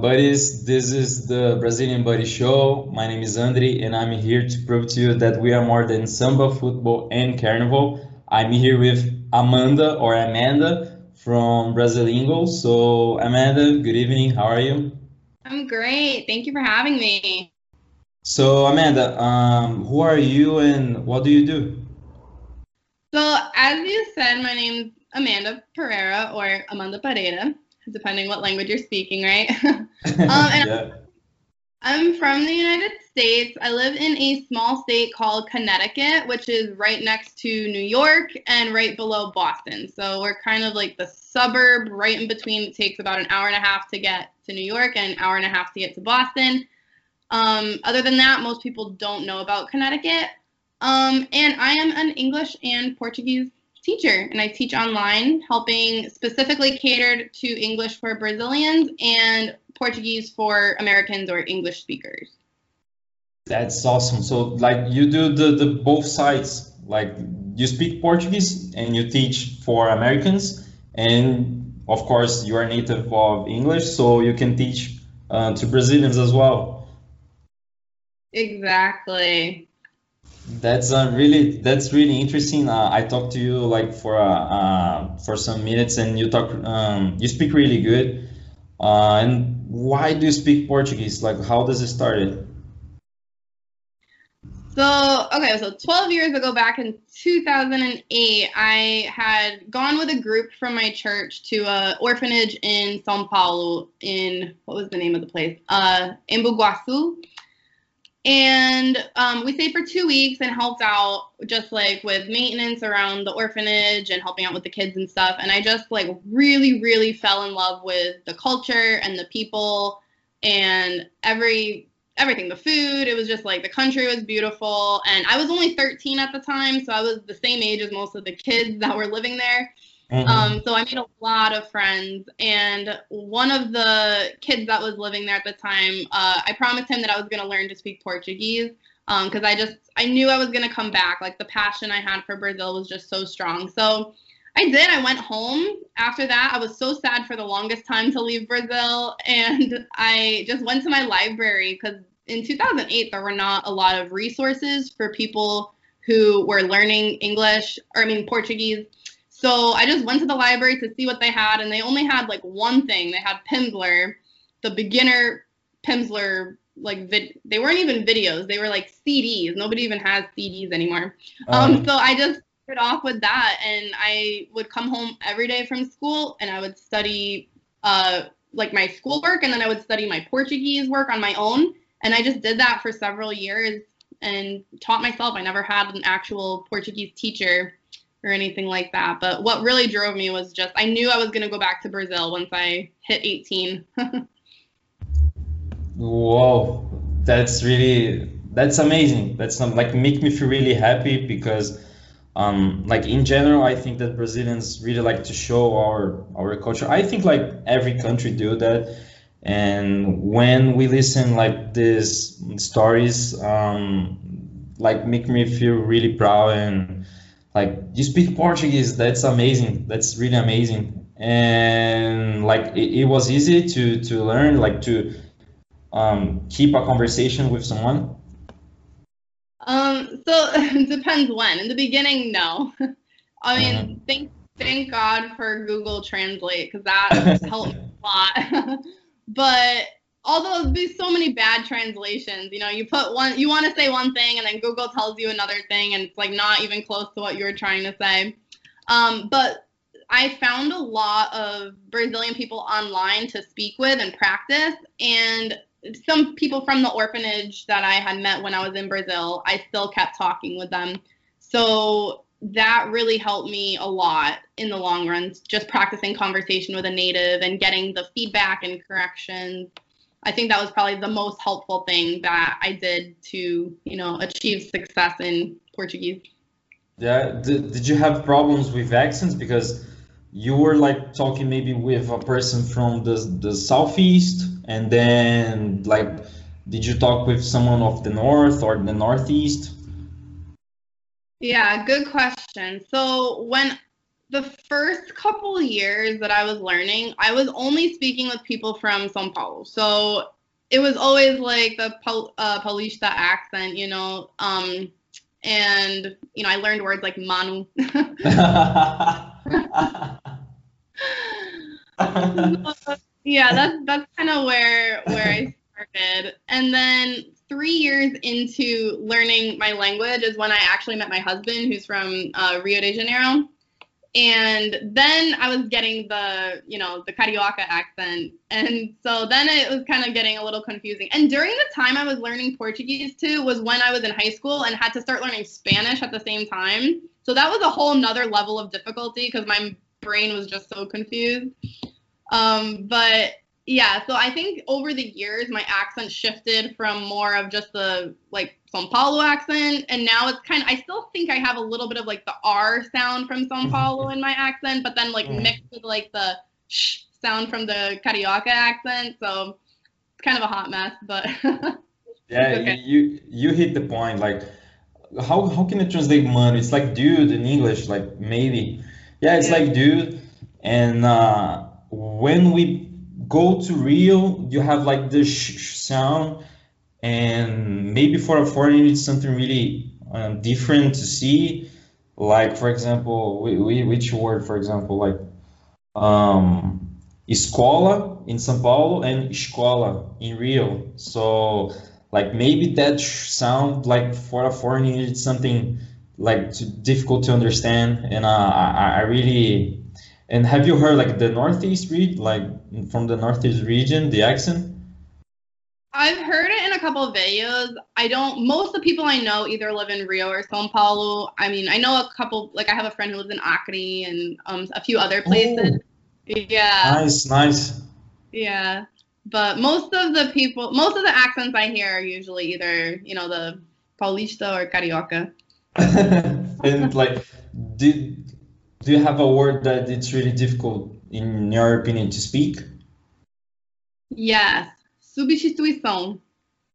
buddies. This is the Brazilian Buddy Show. My name is Andri, and I'm here to prove to you that we are more than samba, football, and carnival. I'm here with Amanda or Amanda from Brasilingo. So, Amanda, good evening. How are you? I'm great. Thank you for having me. So, Amanda, um, who are you and what do you do? So, as you said, my name's Amanda Pereira or Amanda Pereira, depending what language you're speaking, right? um, and yeah. I'm from the United States. I live in a small state called Connecticut, which is right next to New York and right below Boston. So we're kind of like the suburb right in between. It takes about an hour and a half to get to New York and an hour and a half to get to Boston. Um, other than that, most people don't know about Connecticut. Um, and I am an English and Portuguese teacher, and I teach online, helping specifically catered to English for Brazilians and Portuguese for Americans or English speakers. That's awesome. So, like, you do the, the both sides. Like, you speak Portuguese and you teach for Americans, and of course, you are native of English, so you can teach uh, to Brazilians as well. Exactly. That's uh, really that's really interesting. Uh, I talked to you like for uh, uh for some minutes, and you talk um, you speak really good. Uh, and why do you speak Portuguese? Like, how does it started? So, okay, so 12 years ago, back in 2008, I had gone with a group from my church to a orphanage in São Paulo. In what was the name of the place? Uh, Embu-Guaçu and um, we stayed for two weeks and helped out just like with maintenance around the orphanage and helping out with the kids and stuff. And i just like really really fell in love with the culture and the people and every everything the food. It was just like the country was beautiful. And i was only 13 at the time so i was the same age as most of the kids that were living there Mm-hmm. Um, so I made a lot of friends, and one of the kids that was living there at the time, uh, I promised him that I was going to learn to speak Portuguese because um, I just I knew I was going to come back. Like the passion I had for Brazil was just so strong. So I did. I went home. After that, I was so sad for the longest time to leave Brazil, and I just went to my library because in 2008 there were not a lot of resources for people who were learning English or I mean Portuguese so I just went to the library to see what they had, and they only had like one thing. They had Pimsleur, the beginner Pimsleur like vid- they weren't even videos. They were like cds nobody even has cds anymore. Um, um so i just started off with that and i would come home every day from school and i would study uh like my schoolwork and then i would study my portuguese work on my own and i just did that for several years and taught myself. I never had an actual portuguese teacher or anything like that. But what really drove me was just I knew I was going to go back to Brazil once I hit 18. Whoa, that's really that's amazing. That's um, like make me feel really happy because um, like in general, I think that Brazilians really like to show our our culture. I think like every country do that. And when we listen like these stories, um, like make me feel really proud and like you speak Portuguese. That's amazing. That's really amazing. And like it, it was easy to to learn, like to um, keep a conversation with someone. Um, so it depends when. In the beginning, no. I mean, mm-hmm. thank thank God for Google Translate because that helped a lot. but although there's so many bad translations you know you put one you want to say one thing and then google tells you another thing and it's like not even close to what you were trying to say. Um, but i found a lot of brazilian people online to speak with and practice and some people from the orphanage that i had met when i was in brazil i still kept talking with them. So that really helped me a lot in the long run just practicing conversation with a native and getting the feedback and corrections I think that was probably the most helpful thing that I did to, you know, achieve success in Portuguese. Yeah. Did, did you have problems with accents? Because you were like talking maybe with a person from the, the southeast and then like did you talk with someone of the north or the northeast yeah good question so when the first couple years that I was learning, I was only speaking with people from São Paulo. So it was always like the uh, Paulista accent, you know. Um, and you know, I learned words like manu. yeah, that's that's kind of where where I started. And then three years into learning my language is when I actually met my husband, who's from uh, Rio de Janeiro and then I was getting the, you know, the Carioca accent. And so then it was kind of getting a little confusing. And during the time I was learning Portuguese too was when I was in high school and had to start learning Spanish at the same time. So that was a whole nother level of difficulty because my brain was just so confused. Um, but yeah, so I think over the years my accent shifted from more of just the like São Paulo accent, and now it's kind of I still think I have a little bit of like the R sound from São Paulo in my accent, but then like mm. mixed with like the sh sound from the Carioca accent, so it's kind of a hot mess, but yeah, okay. you you hit the point. Like, how how can I translate man? It's like dude in English, like maybe. Yeah, it's yeah. like dude, and uh, when we go to Rio, you have like the sh sound, and maybe for a foreigner it's something really um, different to see. Like for example, we, we, which word, for example, like um, escola in São Paulo and escola in Rio. So like maybe that sound like for a foreigner it's something like difficult to understand, and uh, I, I really and have you heard like the Northeast read, like from the Northeast region, the accent? I've heard it in a couple of videos. I don't. Most of the people I know either live in Rio or São Paulo. I mean, I know a couple. Like I have a friend who lives in Acre and um, a few other places. Yeah. Nice, nice. Yeah, but most of the people, most of the accents I hear are usually either you know the Paulista or Carioca. and like, did do you have a word that it's really difficult in your opinion to speak? Yes, substituição.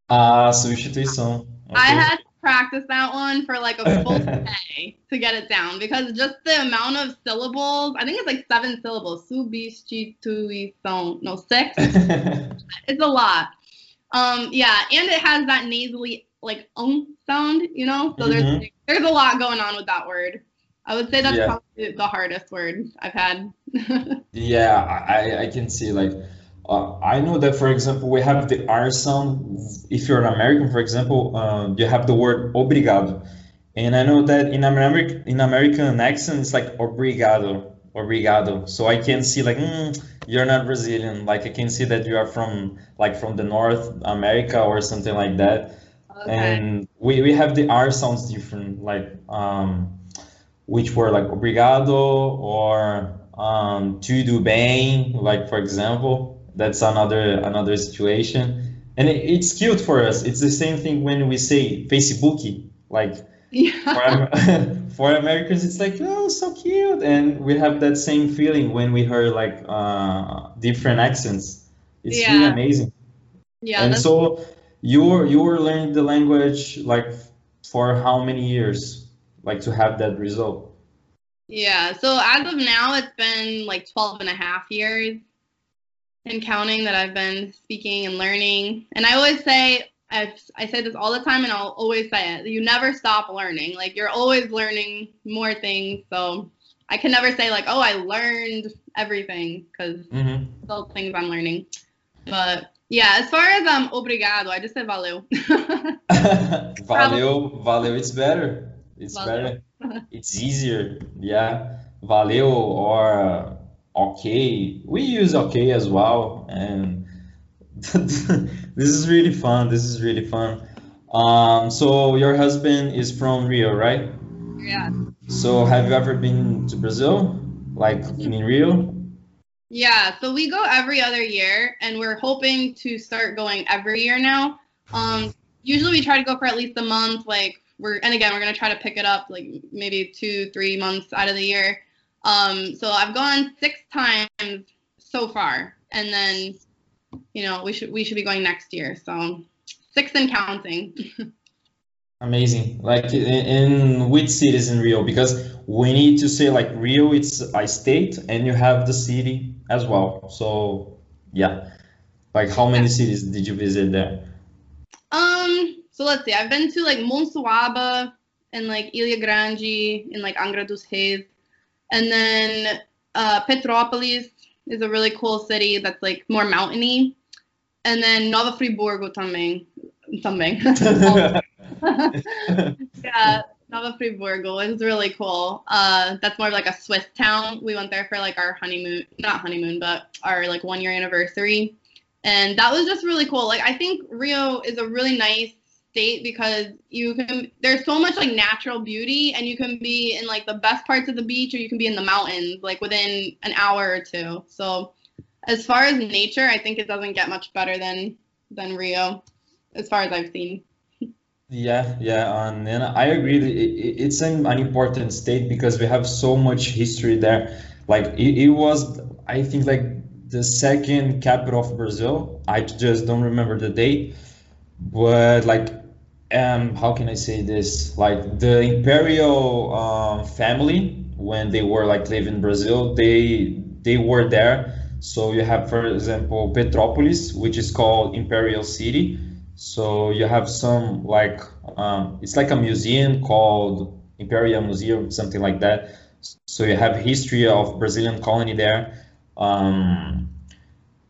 Ah, substituição. Okay. I had to practice that one for like a full day to get it down because just the amount of syllables, I think it's like seven syllables. Substituição. No, six. it's a lot. Um, yeah, and it has that nasally like um sound, you know? So mm-hmm. there's there's a lot going on with that word. I would say that's yeah. probably the hardest word I've had. yeah, I, I can see like uh, I know that for example we have the R sound. If you're an American, for example, uh, you have the word obrigado, and I know that in American in American accent it's like obrigado, obrigado. So I can see like mm, you're not Brazilian. Like I can see that you are from like from the North America or something like that. Okay. And we, we have the R sounds different. Like um, which were like obrigado or um, tudo bem, like for example. That's another another situation, and it, it's cute for us. It's the same thing when we say Facebook, like. Yeah. For, for Americans, it's like oh, so cute, and we have that same feeling when we hear like uh, different accents. It's yeah. really amazing. Yeah. And so you're you're learning the language like for how many years? Like to have that result? Yeah, so as of now, it's been like 12 and a half years and counting that I've been speaking and learning. And I always say, I've, I say this all the time and I'll always say it you never stop learning. Like, you're always learning more things. So I can never say, like, oh, I learned everything because mm-hmm. still things I'm learning. But yeah, as far as um, obrigado, I just said valeu. valeu, valeu, it's better. It's Valeu. better. it's easier. Yeah. Valeu or okay. We use okay as well. And this is really fun. This is really fun. Um, so your husband is from Rio, right? Yeah. So have you ever been to Brazil? Like in Rio? Yeah, so we go every other year and we're hoping to start going every year now. Um, usually we try to go for at least a month, like we're and again we're gonna try to pick it up like maybe two three months out of the year. Um, so I've gone six times so far, and then you know we should we should be going next year. So six and counting. Amazing. Like in, in which cities in Rio? Because we need to say like Rio, it's a state, and you have the city as well. So yeah, like how many cities did you visit there? So let's see. I've been to like Monsuaba and like Ilha Grande and like Angra dos Reis, and then uh, Petrópolis is a really cool city that's like more mountainy, and then Nova Friburgo também, também. yeah, Nova Friburgo is really cool. Uh, that's more of like a Swiss town. We went there for like our honeymoon, not honeymoon, but our like one year anniversary, and that was just really cool. Like I think Rio is a really nice state because you can there's so much like natural beauty and you can be in like the best parts of the beach or you can be in the mountains like within an hour or two. So as far as nature, I think it doesn't get much better than than Rio as far as I've seen. Yeah, yeah, and, and I agree. it- It's an, an important state because we have so much history there. Like it, it was, I think, like the second capital of Brazil. I just don't remember the date, but like, um, how can I say this? Like the imperial um, family, when they were like living in Brazil, they they were there. So you have, for example, Petrópolis, which is called Imperial City. So you have some like um, it's like a museum called Imperial Museum, something like that. So you have history of Brazilian colony there, um,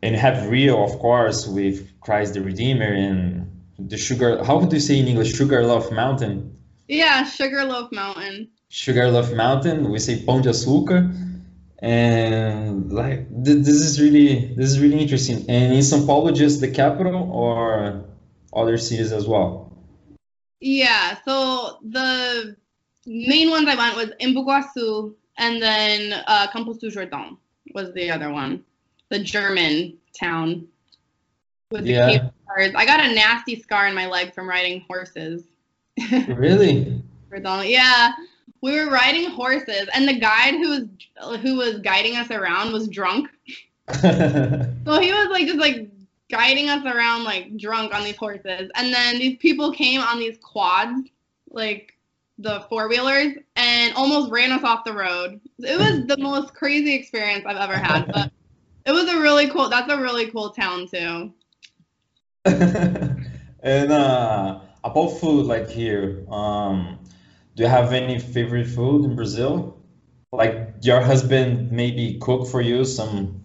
and you have Rio, of course, with Christ the Redeemer and the sugar. How would you say in English? Sugarloaf Mountain. Yeah, Sugarloaf Mountain. Sugarloaf Mountain. We say Pão de Açúcar, and like th this is really this is really interesting. And in São Paulo, just the capital or other cities as well? Yeah, so the main ones I went was Embu-Guaçu and then uh, Campos do Jordão was the other one, the German town with the Yeah. cars. I got a nasty scar in my leg from riding horses. Really? Yeah, we were riding horses, and the guide who was who was guiding us around was drunk. So he was like just like guiding us around like drunk on these horses. And then these people came on these quads, like the four wheelers, and almost ran us off the road. It was the most crazy experience I've ever had. But it was a really cool that's a really cool town too. And uh, about food, like here, um, do you have any favorite food in Brazil? Like your husband maybe cook for you some.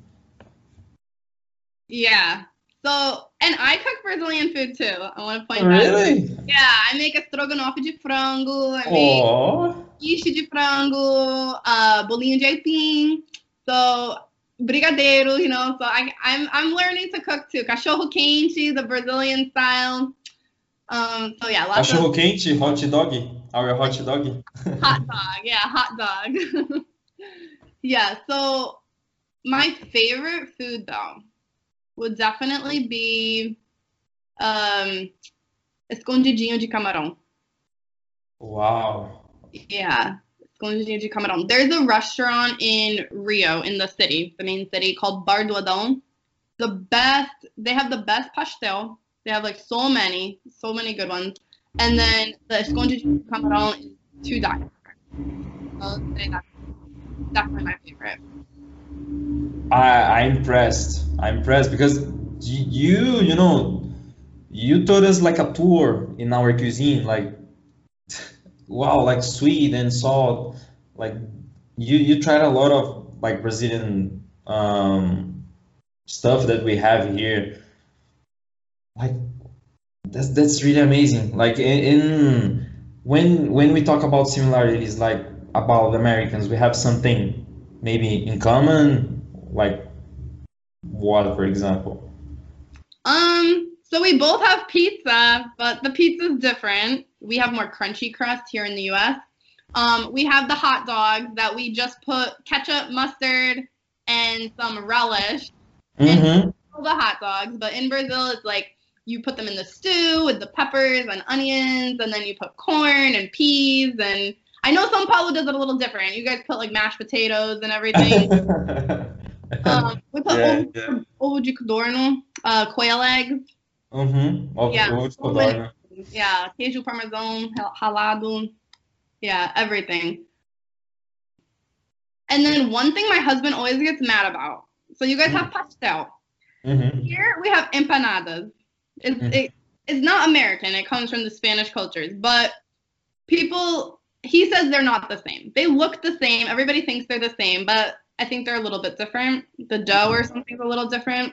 Yeah. So and I cook Brazilian food too. I want to point that out. Really? Yeah, I make a estrogonofe de frango. I make Oh, quiche de frango, uh, bolinho de aipim, so brigadeiro, you know. So I, I'm I'm learning to cook too. Cachorro quente, the Brazilian style. Um, so yeah, lots cachorro of quente, hot dog, our hot dog. hot dog. Yeah, hot dog. yeah. So my favorite food though would definitely be um, escondidinho de camarão. Wow. Yeah, de camarão. There's a restaurant in Rio, in the city, the main city, called Bar do Adão. The best, they have the best pastel. They have like so many, so many good ones. And then the escondidinho de camarão is to die for. That's definitely my favorite. I I'm impressed. I'm impressed because you you know you told us like a tour in our cuisine like wow like sweet and salt like you you tried a lot of like Brazilian um stuff that we have here like that's that's really amazing like in, in when when we talk about similarities like about Americans we have something maybe in common like what, for example? Um, so we both have pizza, but the pizza's different. We have more crunchy crust here in the US. Um, we have the hot dogs that we just put ketchup, mustard, and some relish. Mm-hmm. all the hot dogs, but in Brazil it's like you put them in the stew with the peppers and onions, and then you put corn and peas. And I know São Paulo does it a little different. You guys put like mashed potatoes and everything. um, we put Yeah, ovo, yeah. ovo de codorna, uh, quail eggs. Mm-hmm. Of, Yeah. of codorna. Yeah, queijo parmesan, ralado. Yeah, everything. And then one thing my husband always gets mad about. So you guys have pastel. Mm-hmm. Here we have empanadas. It's, Mhm. it, it's not American. It comes from the Spanish cultures, but people he says they're not the same. They look the same. Everybody thinks they're the same, but I think they're a little bit different. The dough or something's a little different.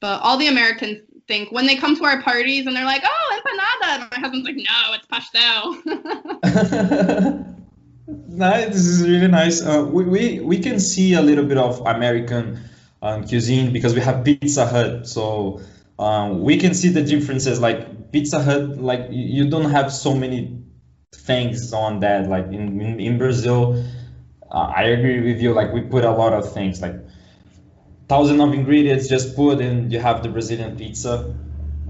But all the Americans think when they come to our parties and they're like, "Oh, empanada," and my husband's like, "No, it's pastel." nice. This is really nice. Uh, we, we we can see a little bit of American um, cuisine because we have Pizza Hut, so um, we can see the differences. Like Pizza Hut, like you don't have so many things on that. Like in in, in Brazil, uh, I agree with you. Like we put a lot of things, like thousand of ingredients just put, and you have the Brazilian pizza.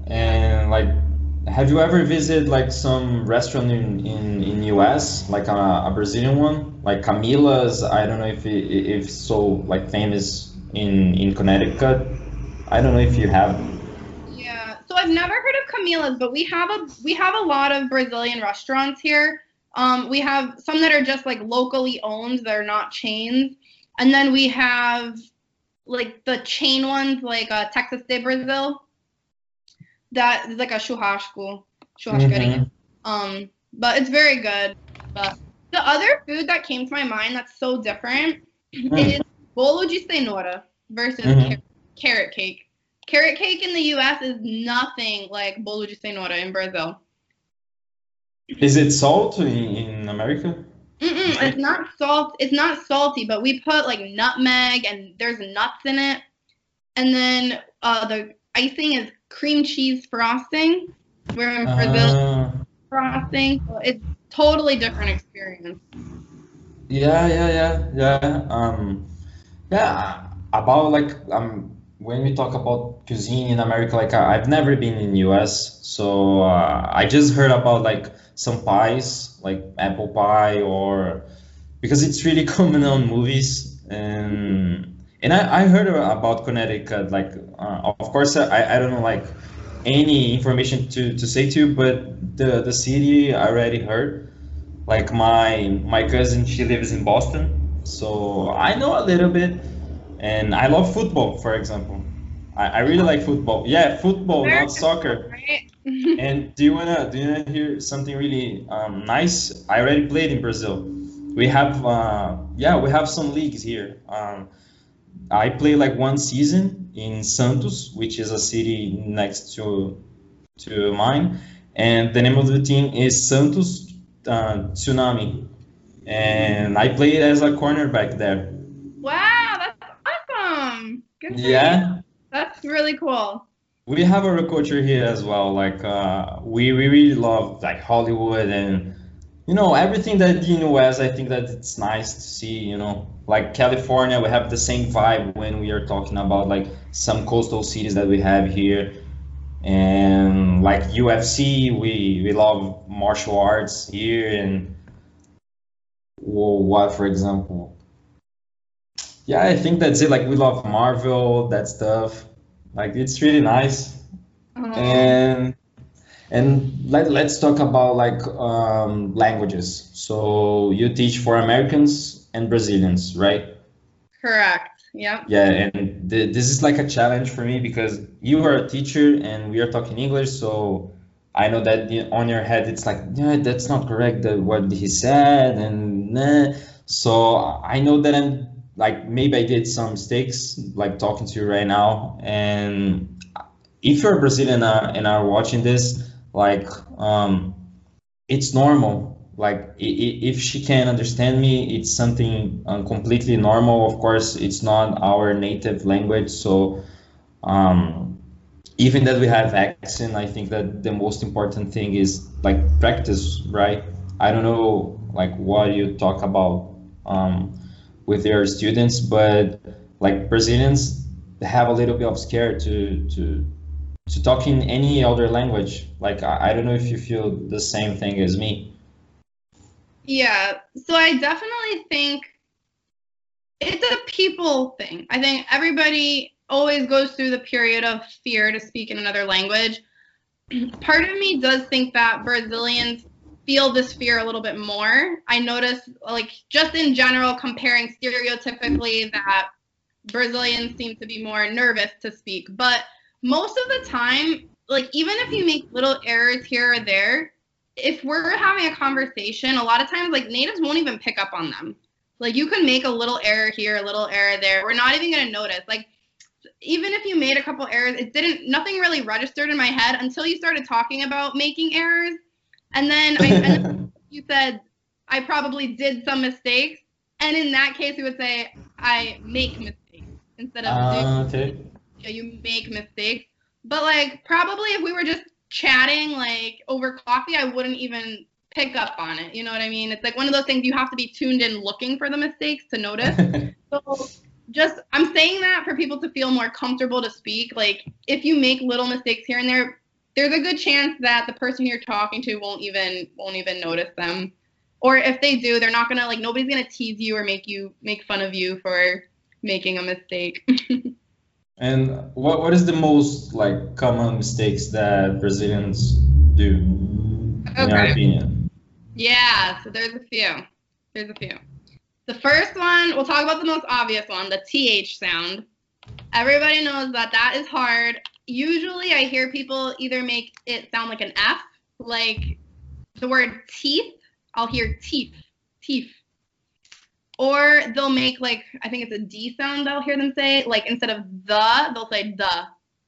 And like, have you ever visited like some restaurant in in in US, like a, a Brazilian one, like Camila's? I don't know if it, if so like famous in in Connecticut. I don't know if you have. Yeah. So I've never heard of Camila's, but we have a we have a lot of Brazilian restaurants here. Um, we have some that are just like locally owned, they're not chains, and then we have like the chain ones, like uh, Texas de Brazil. That is like a churrasco, churrascaria. Mhm. Um, but it's very good. But the other food that came to my mind that's so different Mm. is bolo de cenoura versus Mhm. car- carrot cake. Carrot cake in the U.S. is nothing like bolo de cenoura in Brazil. Is it salt in, in America? Mm-mm, it's not salt. It's not salty, but we put like nutmeg and there's nuts in it, and then uh, the icing is cream cheese frosting. We're in Brazil Uh, frosting, so it's totally different experience. Yeah, yeah, yeah, yeah. Um, yeah. About like um, when we talk about cuisine in America, like I, I've never been in US, so uh, I just heard about like some pies, like apple pie, or because it's really common on movies, and and I, I heard about Connecticut. Like, uh, of course, I, I don't know like any information to, to say to you, but the the city I already heard like my my cousin she lives in Boston so I know a little bit and I love football for example. I, I really like football. Yeah football not soccer. Right? and do you wanna do you wanna hear something really um, nice? I already played in Brazil. We have uh, yeah we have some leagues here. Um, I played like one season in Santos which is a city next to to mine. And the name of the team is Santos uh, Tsunami, and I played as a cornerback there. Wow, that's awesome. Good for you. Yeah, That's really cool. we have a culture here as well. Like uh, we we really love like Hollywood and you know everything that in the US. I think that it's nice to see. You know, like California, we have the same vibe when we are talking about like some coastal cities that we have here. And like UFC, we we love martial arts here and well, what for example? Yeah, I think that's it. Like we love Marvel, that stuff. Like it's really nice. Um, And and let let's talk about like um, languages. So you teach for Americans and Brazilians, right? correct. Yeah. Yeah, and th this is like a challenge for me because you are a teacher and we are talking English, so I know that on your head it's like, yeah, that's not correct, that what he said, and nah. So I know that I'm like maybe I did some mistakes, like talking to you right now, and if you're Brazilian and are watching this, like um, it's normal. Like if she can understand me, it's something um, completely normal. Of course, it's not our native language, so um, even that we have accent, I think that the most important thing is like practice, right? I don't know like what you talk about um, with their students, but like Brazilians have a little bit of scare to to to talk in any other language. Like I, I don't know if you feel the same thing as me. Yeah. So I definitely think it's a people thing. I think everybody always goes through the period of fear to speak in another language. part of me does think that Brazilians feel this fear a little bit more. I notice, like, just in general, comparing stereotypically that Brazilians seem to be more nervous to speak. But most of the time, like, even if you make little errors here or there, if we're having a conversation, a lot of times, like, natives won't even pick up on them. Like, you can make a little error here, a little error there. We're not even going to notice. Like, even if you made a couple errors, it didn't, nothing really registered in my head until you started talking about making errors. And then, I, and then you said, I probably did some mistakes. And in that case, we would say, I make mistakes instead of ah, do. okay. Yeah, you make mistakes. But like, probably if we were just chatting like over coffee, I wouldn't even pick up on it. You know what I mean? It's like one of those things you have to be tuned in looking for the mistakes to notice. So just I'm saying that for people to feel more comfortable to speak. Like if you make little mistakes here and there, there's a good chance that the person you're talking to won't even won't even notice them. Or if they do, they're not gonna like nobody's gonna tease you or make you make fun of you for making a mistake. And what what is the most like common mistakes that Brazilians do, in your Okay. opinion? Yeah, so there's a few. There's a few. The first one, we'll talk about the most obvious one, the TH sound. Everybody knows that that is hard. Usually I hear people either make it sound like an F, like the word teeth, I'll hear teeth, teeth. Or they'll make like, I think it's a D sound I'll hear them say, like instead of the, they'll say the,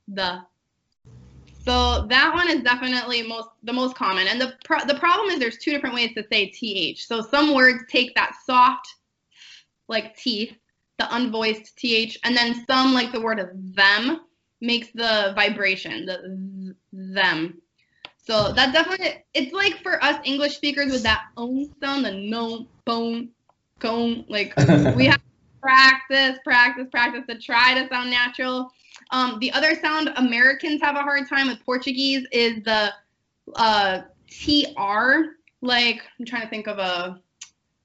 the. So that one is definitely most the most common. And the pro- the problem is there's two different ways to say th. So some words take that soft like teeth, the unvoiced th, and then some like the word of them makes the vibration, the th- them. So that definitely it's like for us English speakers with that own sound, the no bone cone, like we have practice, practice, practice to try to sound natural. Um, the other sound Americans have a hard time with Portuguese is the uh, TR. Like I'm trying to think of a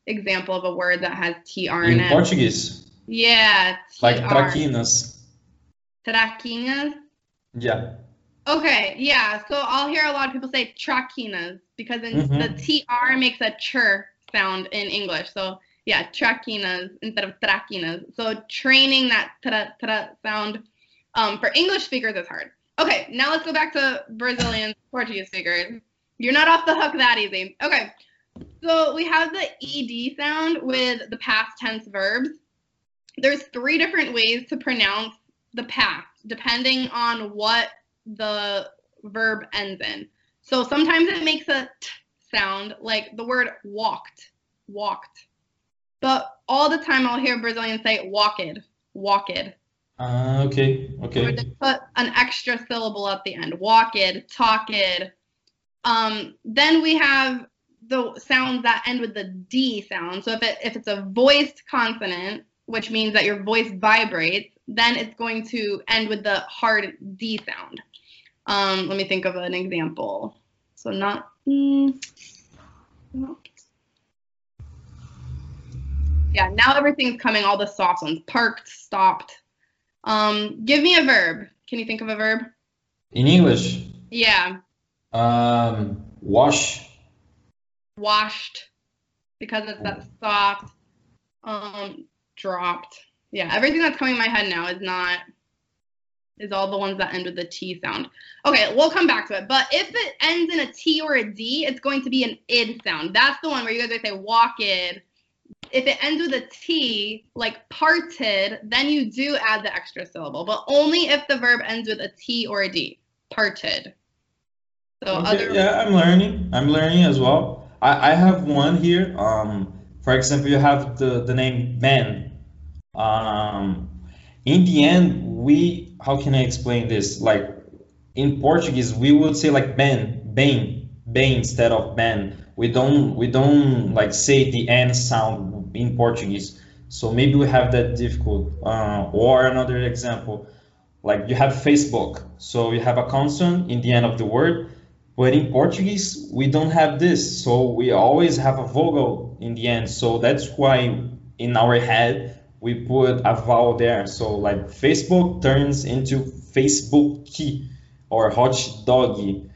example of a word that has TR in, In it. Portuguese, yeah, like TR. traquinas. Traquinas. Yeah. Okay, yeah. So I'll hear a lot of people say traquinas because in, Mhm. the TR makes a chur sound in English. So yeah, traquinas instead of traquinas. So training that tra tra sound um, for English speakers is hard. Okay, now let's go back to Brazilian Portuguese speakers. You're not off the hook that easy. Okay, so we have the ed sound with the past tense verbs. There's three different ways to pronounce the past depending on what the verb ends in. So sometimes it makes a t sound like the word walked, walked. But all the time I'll hear Brazilians say walked, walked. Ah, okay. Or Okay. they put an extra syllable at the end. Walked, talked. Um, then we have the sounds that end with the D sound. So if it if it's a voiced consonant, which means that your voice vibrates, then it's going to end with the hard D sound. Um, let me think of an example. So not. Mm, no. Yeah, now everything's coming, all the soft ones. Parked, stopped. Um, give me a verb. Can you think of a verb? In English, Yeah, um, wash. washed, because it's that soft. Um, dropped. Yeah, everything that's coming in my head now is not is all the ones that end with the T sound. Okay, we'll come back to it. But if it ends in a T or a D, it's going to be an id sound. That's the one where you guys would say walked. If it ends with a T, like parted, then you do add the extra syllable, but only if the verb ends with a T or a D. Parted. So Okay, other yeah, I'm learning. I'm learning as well. I, I have one here. Um, for example, you have the, the name Ben. Um, in the end, we, how can I explain this? Like in Portuguese, we would say like Ben, bem, bem instead of Ben. We don't, we don't like say the N sound in Portuguese. So maybe we have that difficult. Uh, or another example, like you have Facebook. So you have a consonant in the end of the word, but in Portuguese, we don't have this. So we always have a vowel in the end. So that's why in our head, we put a vowel there. So like Facebook turns into Facebook key or hot doggy.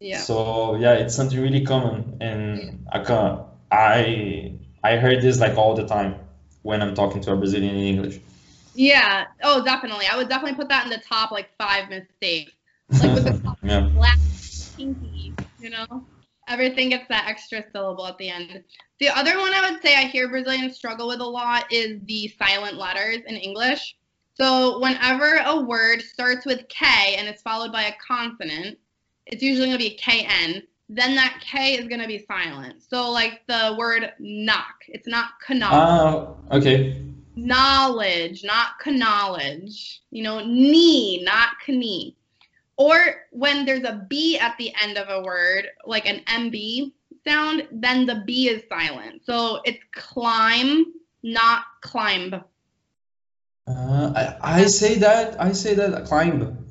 Yeah. So yeah, it's something really common, and I can I I heard this like all the time when I'm talking to a Brazilian in English. Yeah. Oh, definitely. I would definitely put that in the top like five mistakes. Like with the yeah. black pinky, you know? Everything gets that extra syllable at the end. The other one I would say I hear Brazilians struggle with a lot is the silent letters in English. So whenever a word starts with K and it's followed by a consonant, it's usually going to be KN. Then that K is going to be silent. So like the word knock, it's not knock. Ah, okay. Knowledge, not knowledge. You know, knee, not knee. Or when there's a B at the end of a word, like an MB sound, then the B is silent. So it's climb, not climb. Uh, I, I say that I say that climb.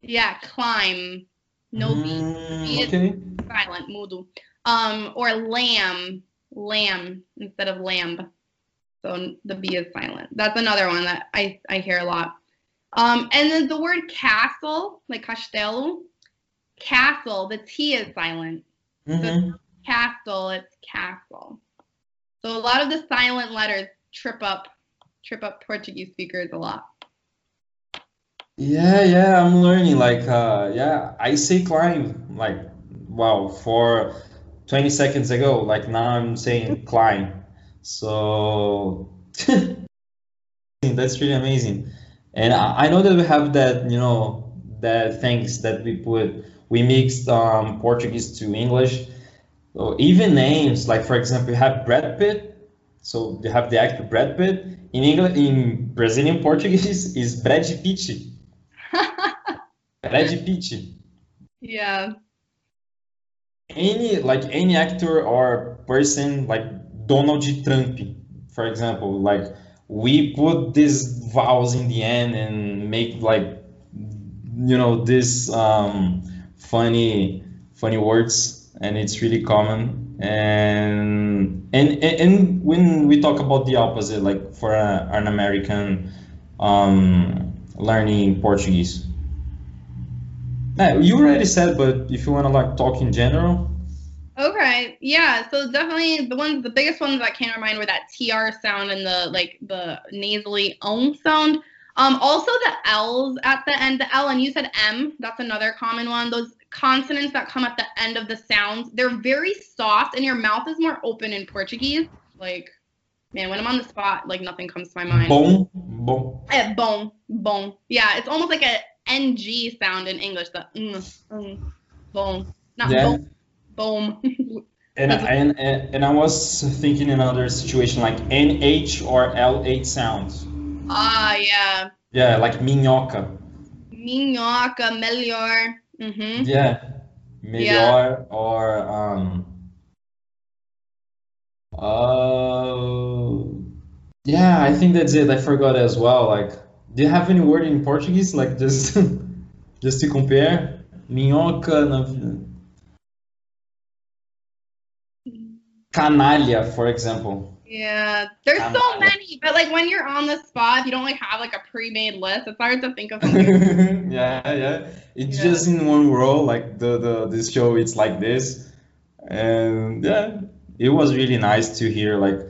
Yeah, climb. No B. Mm, B is okay. silent, mudo. Um, or lamb, lamb instead of lamb. So the B is silent. That's another one that I, I hear a lot. Um, and then the word castle, like castelo, castle, the T is silent. Mhm. Castle, it's castle. So a lot of the silent letters trip up, trip up Portuguese speakers a lot. Yeah, yeah, I'm learning. Like, uh, yeah, I say climb. Like, wow, for 20 seconds ago. Like now I'm saying climb. So that's really amazing. And I, I know that we have that, you know, that things that we put, we mixed um, Portuguese to English. So even names, like for example, you have Brad Pitt. So you have the actor Brad Pitt. In English, in Brazilian Portuguese is Brad Pitt. Brad Pitt. yeah. Any like any actor or person like Donald Trump, for example, like we put these vowels in the end and make like you know this um, funny funny words, and it's really common. And and and and when we talk about the opposite, like for a, an American um, learning Portuguese. Yeah, you already said, but if you want to like talk in general, Okay, yeah. So definitely the ones, the biggest ones that came to mind were that TR sound and the like the nasally own sound. Um, also the L's at the end, the L, and you said M. That's another common one. Those consonants that come at the end of the sounds, they're very soft, and your mouth is more open in Portuguese. Like, man, when I'm on the spot, like nothing comes to my mind. bom, bom. Eh, bom, bom. Yeah, it's almost like a NG sound in English. The mm, mm, bom, not Yeah. bom, boom. And, and and and I was thinking another situation like NH or LH sounds. ah, yeah. Yeah, like minhoca. Minhoca, melhor. Mm-hmm. Yeah, melhor or um. Uh, yeah, I think that's it. I forgot as well. Like, do you have any word in Portuguese like just just to compare? Minhoca, canalha, for example. Yeah, there's so many, but like when you're on the spot, you don't like have like a pre-made list, it's hard to think of something. yeah, yeah. It's Yeah. just in one row, like the, the this show it's like this. And yeah, it was really nice to hear like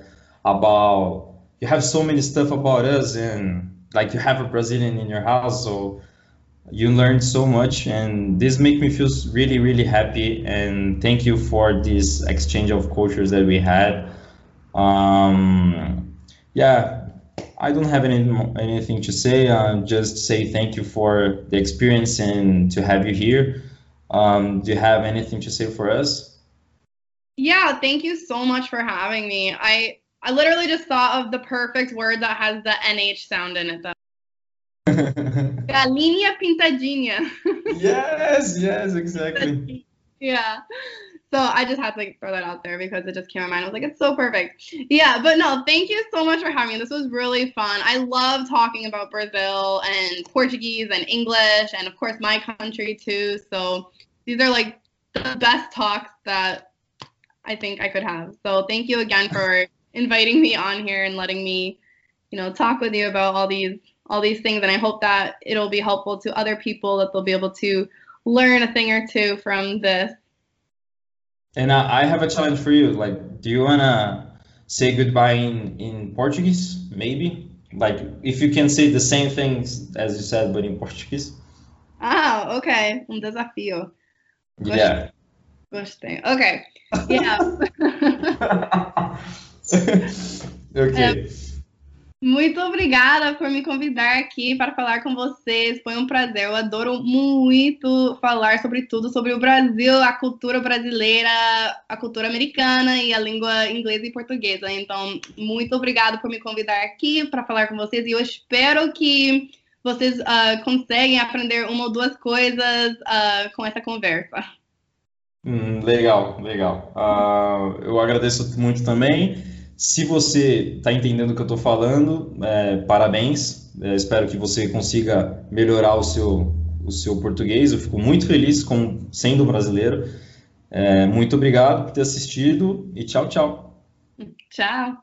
about you have so many stuff about us and like you have a Brazilian in your house, so you learned so much and this make me feel really, really happy and thank you for this exchange of cultures that we had. Um, yeah, I don't have any anything to say. Uh, just say thank you for the experience and to have you here. Um, do you have anything to say for us? Yeah, thank you so much for having me. I I literally just thought of the perfect word that has the NH sound in it. Though. Galinha pintadinha. yes, yes, exactly. yeah. So I just had to throw that out there because it just came to mind. I was like, it's so perfect. Yeah, but no, thank you so much for having me. This was really fun. I love talking about Brazil and Portuguese and English and of course my country too. So these are like the best talks that I think I could have. So thank you again for inviting me on here and letting me, you know, talk with you about all these all these things and I hope that it'll be helpful to other people that they'll be able to learn a thing or two from this And uh, I have a challenge for you. Like, do you wanna say goodbye in in Portuguese? Maybe. Like, if you can say the same things as you said, but in Portuguese. Ah, ok. Um desafio. Yeah. Gostei. Ok. Yeah. okay. Muito obrigada por me convidar aqui para falar com vocês. Foi um prazer. Eu adoro muito falar sobre tudo, sobre o Brasil, a cultura brasileira, a cultura americana e a língua inglesa e portuguesa. Então, muito obrigada por me convidar aqui para falar com vocês e eu espero que vocês uh, conseguem aprender uma ou duas coisas uh, com essa conversa. Hum, legal, legal. Uh, eu agradeço muito também. Se você está entendendo o que eu estou falando, é, parabéns. É, espero que você consiga melhorar o seu, o seu português. Eu fico muito feliz como sendo brasileiro. É, muito obrigado por ter assistido e tchau, tchau. Tchau.